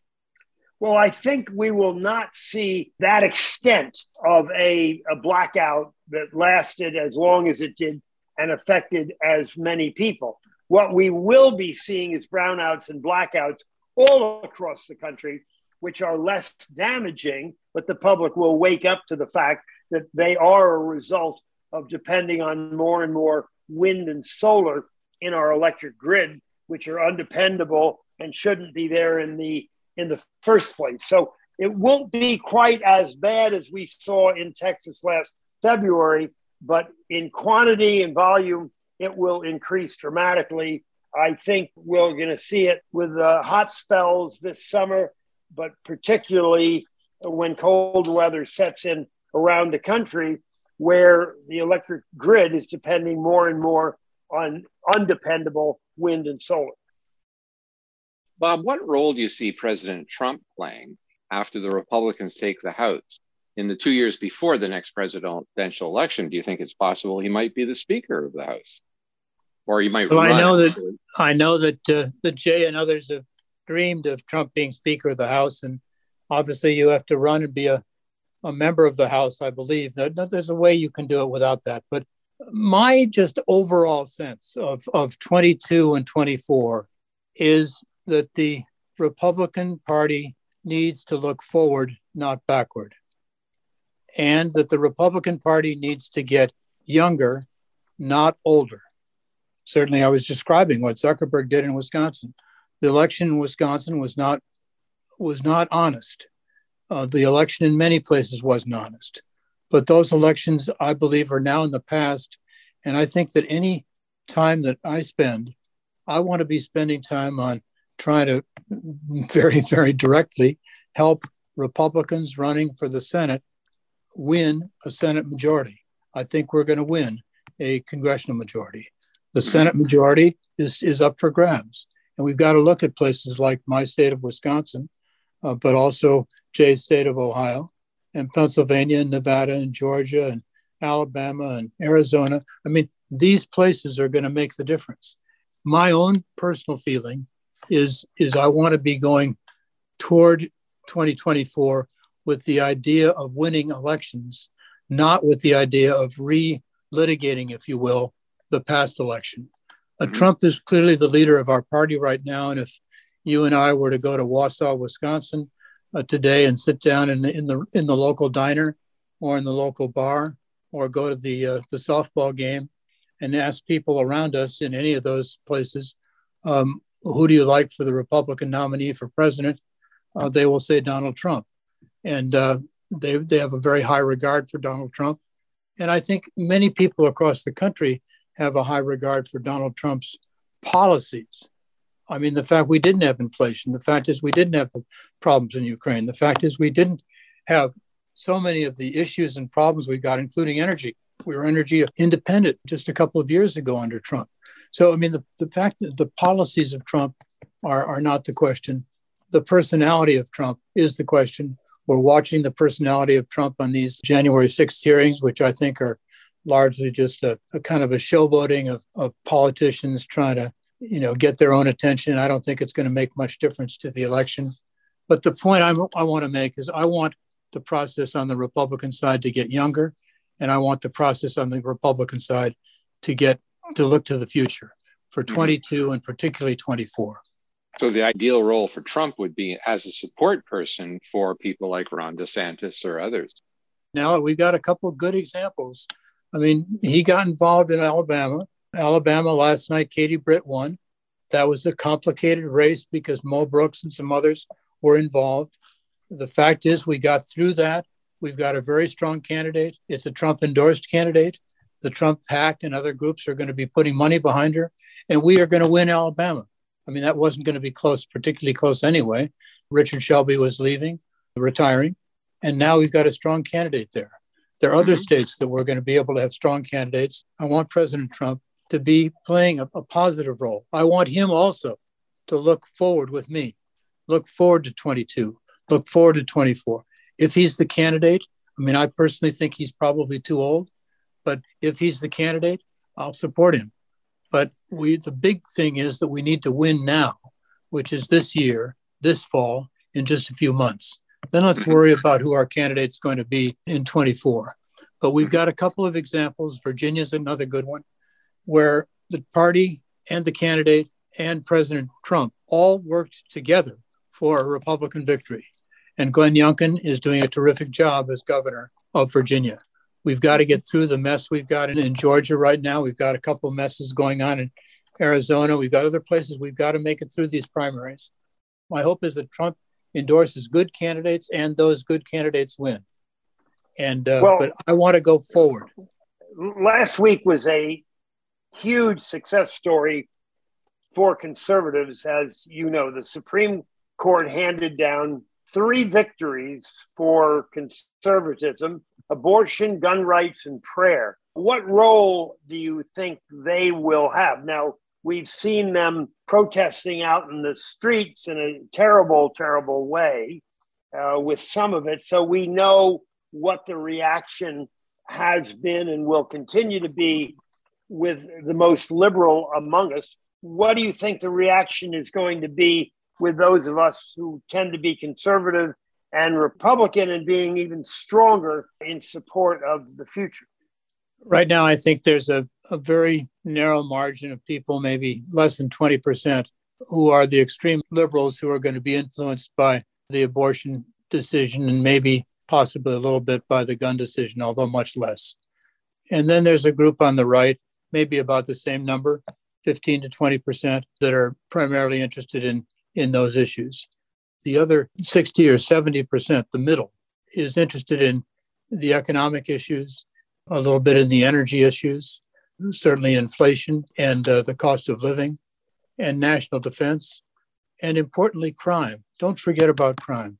Well, I think we will not see that extent of a, a blackout that lasted as long as it did and affected as many people. What we will be seeing is brownouts and blackouts all across the country, which are less damaging, but the public will wake up to the fact that they are a result of depending on more and more wind and solar in our electric grid, which are undependable and shouldn't be there in the in the first place. So it won't be quite as bad as we saw in Texas last February, but in quantity and volume, it will increase dramatically. I think we're going to see it with the hot spells this summer, but particularly when cold weather sets in around the country, where the electric grid is depending more and more on undependable wind and solar. Bob, what role do you see President Trump playing after the Republicans take the House? In the two years before the next presidential election, do you think it's possible he might be the Speaker of the House, or he might? Well, I know that I know that uh, that Jay and others have dreamed of Trump being Speaker of the House, and obviously you have to run and be a, a member of the House. I believe there's a way you can do it without that, but my just overall sense of, of 22 and 24 is that the Republican Party needs to look forward, not backward. And that the Republican Party needs to get younger, not older. Certainly, I was describing what Zuckerberg did in Wisconsin. The election in Wisconsin was not was not honest. Uh, the election in many places wasn't honest. But those elections, I believe, are now in the past. And I think that any time that I spend, I want to be spending time on trying to very, very directly help Republicans running for the Senate win a Senate majority. I think we're going to win a congressional majority. The Senate majority is, is up for grabs. And we've got to look at places like my state of Wisconsin, uh, but also Jay's state of Ohio, and Pennsylvania and Nevada and Georgia and Alabama and Arizona. I mean, these places are going to make the difference. My own personal feeling is is I want to be going toward 2024 with the idea of winning elections, not with the idea of re-litigating, if you will, the past election. Uh, mm-hmm. Trump is clearly the leader of our party right now, and if you and I were to go to Wausau, Wisconsin, uh, today and sit down in the, in the in the local diner or in the local bar or go to the uh, the softball game and ask people around us in any of those places um, who do you like for the Republican nominee for president, uh, they will say Donald Trump, and uh, they they have a very high regard for Donald Trump, and I think many people across the country have a high regard for Donald Trump's policies. I mean, the fact we didn't have inflation, the fact is we didn't have the problems in Ukraine, the fact is we didn't have so many of the issues and problems we got, including energy. We were energy independent just a couple of years ago under Trump. So, I mean, the, the fact that the policies of Trump are, are not the question. The personality of Trump is the question. We're watching the personality of Trump on these January 6th hearings, which I think are largely just a, a kind of a showboating of, of politicians trying to you know, get their own attention. I don't think it's going to make much difference to the election. But the point I'm, i want to make is I want the process on the Republican side to get younger, and I want the process on the Republican side to get to look to the future for mm-hmm. 22 and particularly 24. So the ideal role for Trump would be as a support person for people like Ron DeSantis or others. Now we've got a couple of good examples. I mean, he got involved in Alabama Alabama last night, Katie Britt won. That was a complicated race because Mo Brooks and some others were involved. The fact is, we got through that. We've got a very strong candidate. It's a Trump endorsed candidate. The Trump PAC and other groups are going to be putting money behind her, and we are going to win Alabama. I mean, that wasn't going to be close, particularly close anyway. Richard Shelby was leaving, retiring, and now we've got a strong candidate there. There are other mm-hmm. states that we're going to be able to have strong candidates. I want President Trump to be playing a, a positive role. I want him also to look forward with me, look forward to 22, look forward to 24. If he's the candidate, I mean, I personally think he's probably too old, but if he's the candidate, I'll support him. But we, the big thing is that we need to win now, which is this year, this fall, in just a few months. Then let's mm-hmm. worry about who our candidate's going to be in 24. But we've mm-hmm. got a couple of examples. Virginia's another good one. where the party and the candidate and President Trump all worked together for a Republican victory. And Glenn Youngkin is doing a terrific job as governor of Virginia. We've got to get through the mess we've got in, in Georgia right now. We've got a couple messes going on in Arizona. We've got other places. We've got to make it through these primaries. My hope is that Trump endorses good candidates and those good candidates win. And uh, well, but I want to go forward. Last week was a huge success story for conservatives, as you know. The Supreme Court handed down three victories for conservatism: abortion, gun rights, and prayer. What role do you think they will have now? We've seen them protesting out in the streets in a terrible, terrible way uh, with some of it. So we know what the reaction has been and will continue to be with the most liberal among us. What do you think the reaction is going to be with those of us who tend to be conservative and Republican and being even stronger in support of the future? Right now, I think there's a, a very narrow margin of people, maybe less than 20%, who are the extreme liberals who are going to be influenced by the abortion decision and maybe possibly a little bit by the gun decision, although much less. And then there's a group on the right, maybe about the same number, 15 to 20%, that are primarily interested in, in those issues. The other 60 or 70%, the middle, is interested in the economic issues, a little bit in the energy issues, certainly inflation and uh, the cost of living, and national defense, and importantly, crime. Don't forget about crime.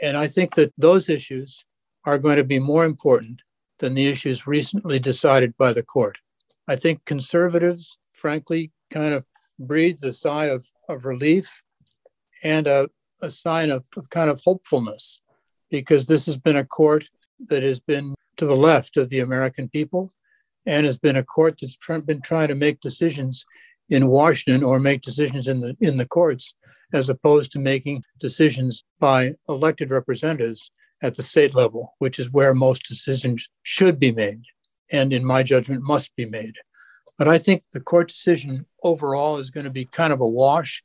And I think that those issues are going to be more important than the issues recently decided by the court. I think conservatives, frankly, kind of breathed a sigh of, of relief and a, a sign of, of kind of hopefulness because this has been a court that has been to the left of the American people and has been a court that's been trying to make decisions in Washington or make decisions in the in the courts as opposed to making decisions by elected representatives at the state level, which is where most decisions should be made and in my judgment must be made. But I think the court decision overall is going to be kind of a wash.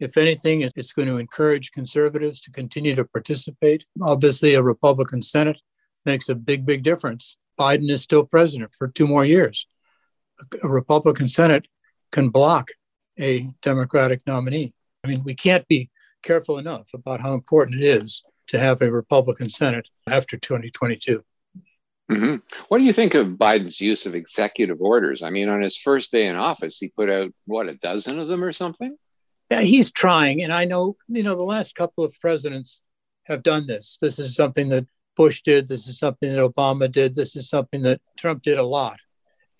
If anything, it's going to encourage conservatives to continue to participate. Obviously, a Republican Senate makes a big, big difference. Biden is still president for two more years. A Republican Senate can block a Democratic nominee. I mean, we can't be careful enough about how important it is to have a Republican Senate after 2022. Mm-hmm. What do you think of Biden's use of executive orders? I mean, on his first day in office, he put out, what, a dozen of them or something? Yeah, he's trying. And I know, you know, the last couple of presidents have done this. This is something that Bush did. This is something that Obama did. This is something that Trump did a lot.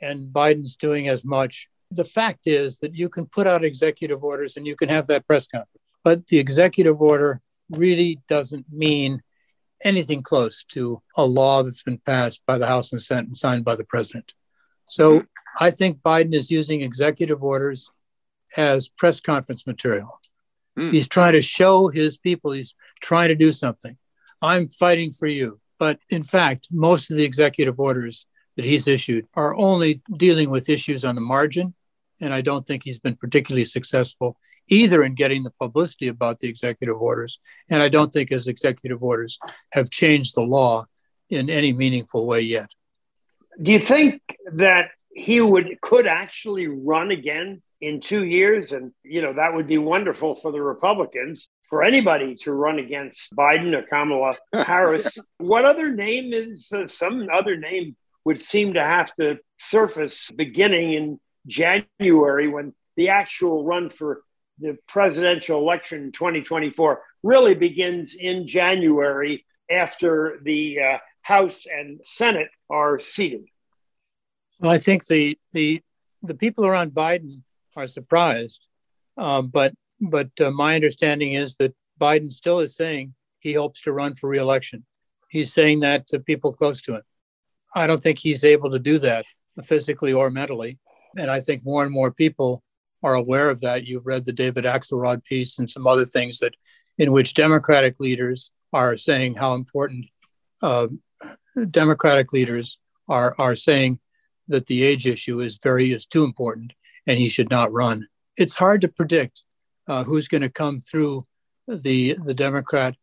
And Biden's doing as much the fact is that you can put out executive orders and you can have that press conference, but the executive order really doesn't mean anything close to a law that's been passed by the House and Senate and signed by the president. So mm-hmm. I think Biden is using executive orders as press conference material. Mm. He's trying to show his people he's trying to do something. I'm fighting for you. But in fact, most of the executive orders that he's issued are only dealing with issues on the margin. And I don't think he's been particularly successful either in getting the publicity about the executive orders. And I don't think his executive orders have changed the law in any meaningful way yet. Do you think that he would could actually run again in two years? And you know that would be wonderful for the Republicans for anybody to run against Biden or Kamala <laughs> Harris. what other name is uh, some other name would seem to have to surface beginning in January when the actual run for the presidential election in 2024 really begins in January after the uh, House and Senate are seated. Well, I think the the the people around Biden are surprised, um, but but uh, my understanding is that Biden still is saying he hopes to run for reelection. He's saying that to people close to him. I don't think he's able to do that physically or mentally. And I think more and more people are aware of that. You've read the David Axelrod piece and some other things that in which Democratic leaders are saying how important uh, Democratic leaders are are saying that the age issue is very is too important and he should not run. It's hard to predict uh, who's going to come through the the Democrat.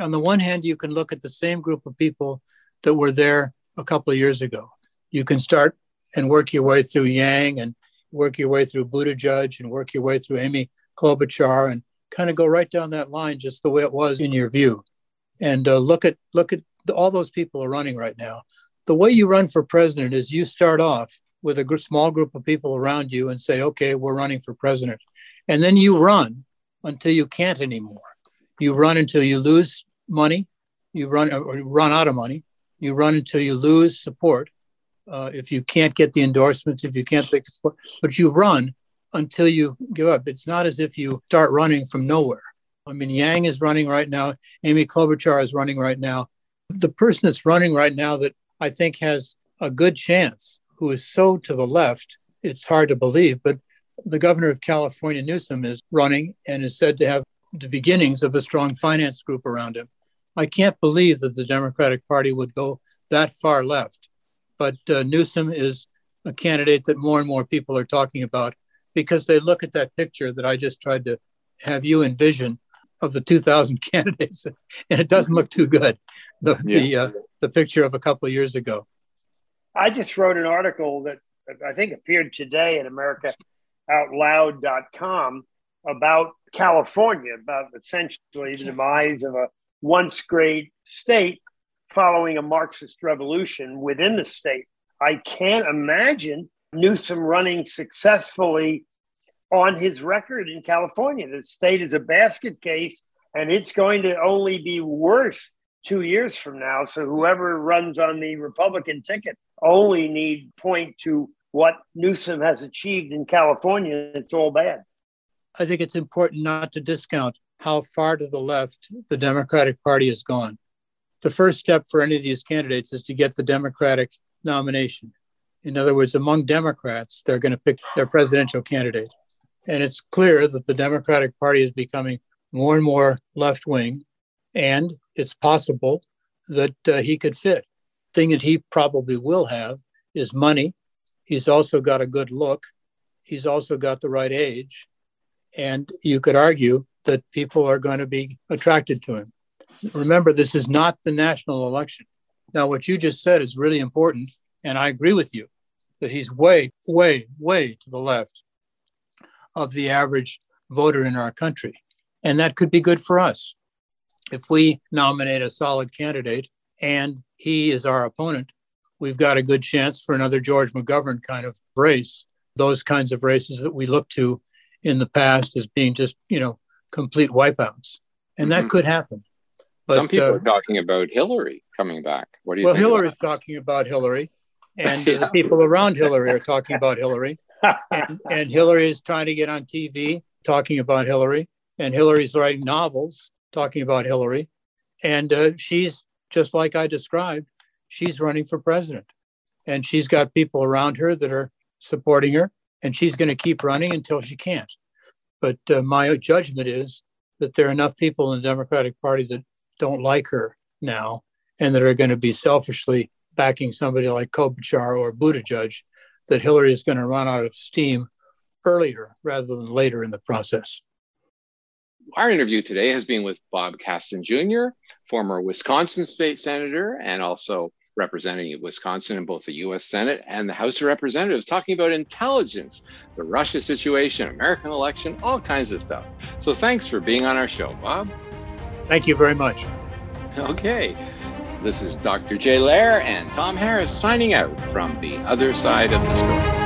On the one hand, you can look at the same group of people that were there a couple of years ago. You can start and work your way through Yang and work your way through Buttigieg and work your way through Amy Klobuchar and kind of go right down that line just the way it was in your view. And uh, look at look at the, all those people are running right now. The way you run for president is you start off with a gr- small group of people around you and say, "Okay, we're running for president," and then you run until you can't anymore. You run until you lose money. You run or run out of money. You run until you lose support. Uh, if you can't get the endorsements, if you can't take support, but you run until you give up. It's not as if you start running from nowhere. I mean, Yang is running right now. Amy Klobuchar is running right now. The person that's running right now that I think has a good chance, who is so to the left, it's hard to believe, but the governor of California, Newsom, is running and is said to have the beginnings of a strong finance group around him. I can't believe that the Democratic Party would go that far left. But uh, Newsom is a candidate that more and more people are talking about because they look at that picture that I just tried to have you envision of the 2000 <laughs> candidates, and it doesn't look too good. The yeah. the, uh, the picture of a couple of years ago. I just wrote an article that I think appeared today at AmericaOutloud.com about California, about essentially the demise of a once great state following a Marxist revolution within the state. I can't imagine Newsom running successfully on his record in California. The state is a basket case, and it's going to only be worse two years from now. So whoever runs on the Republican ticket only need point to what Newsom has achieved in California. It's all bad. I think it's important not to discount how far to the left the Democratic Party has gone. The first step for any of these candidates is to get the Democratic nomination. In other words, among Democrats, they're going to pick their presidential candidate. And it's clear that the Democratic Party is becoming more and more left wing, and it's possible that uh, he could fit. Thing that he probably will have is money. He's also got a good look. He's also got the right age. And you could argue that people are going to be attracted to him. Remember, this is not the national election. Now, what you just said is really important. And I agree with you that he's way, way, way to the left of the average voter in our country. And that could be good for us. If we nominate a solid candidate and he is our opponent, we've got a good chance for another George McGovern kind of race, those kinds of races that we look to in the past as being just, you know, complete wipeouts. And that mm-hmm. could happen. But, Some people uh, are talking about Hillary coming back. What do you well, Hillary's talking about Hillary, and <laughs> yeah. the people around Hillary are talking about Hillary <laughs> and, and Hillary is trying to get on TV talking about Hillary, and Hillary's writing novels talking about Hillary, and uh, she's just like I described. She's running for president, and she's got people around her that are supporting her, and she's going to keep running until she can't. But uh, my judgment is that there are enough people in the Democratic Party that don't like her now, and that are going to be selfishly backing somebody like Klobuchar or Buttigieg that Hillary is going to run out of steam earlier rather than later in the process. Our interview today has been with Bob Kasten Jr., former Wisconsin state senator and also representing Wisconsin in both the US Senate and the House of Representatives, talking about intelligence, the Russia situation, American election, all kinds of stuff. So thanks for being on our show, Bob. Thank you very much. Okay. This is Dr. Jay Lehr and Tom Harris signing out from the other side of the story.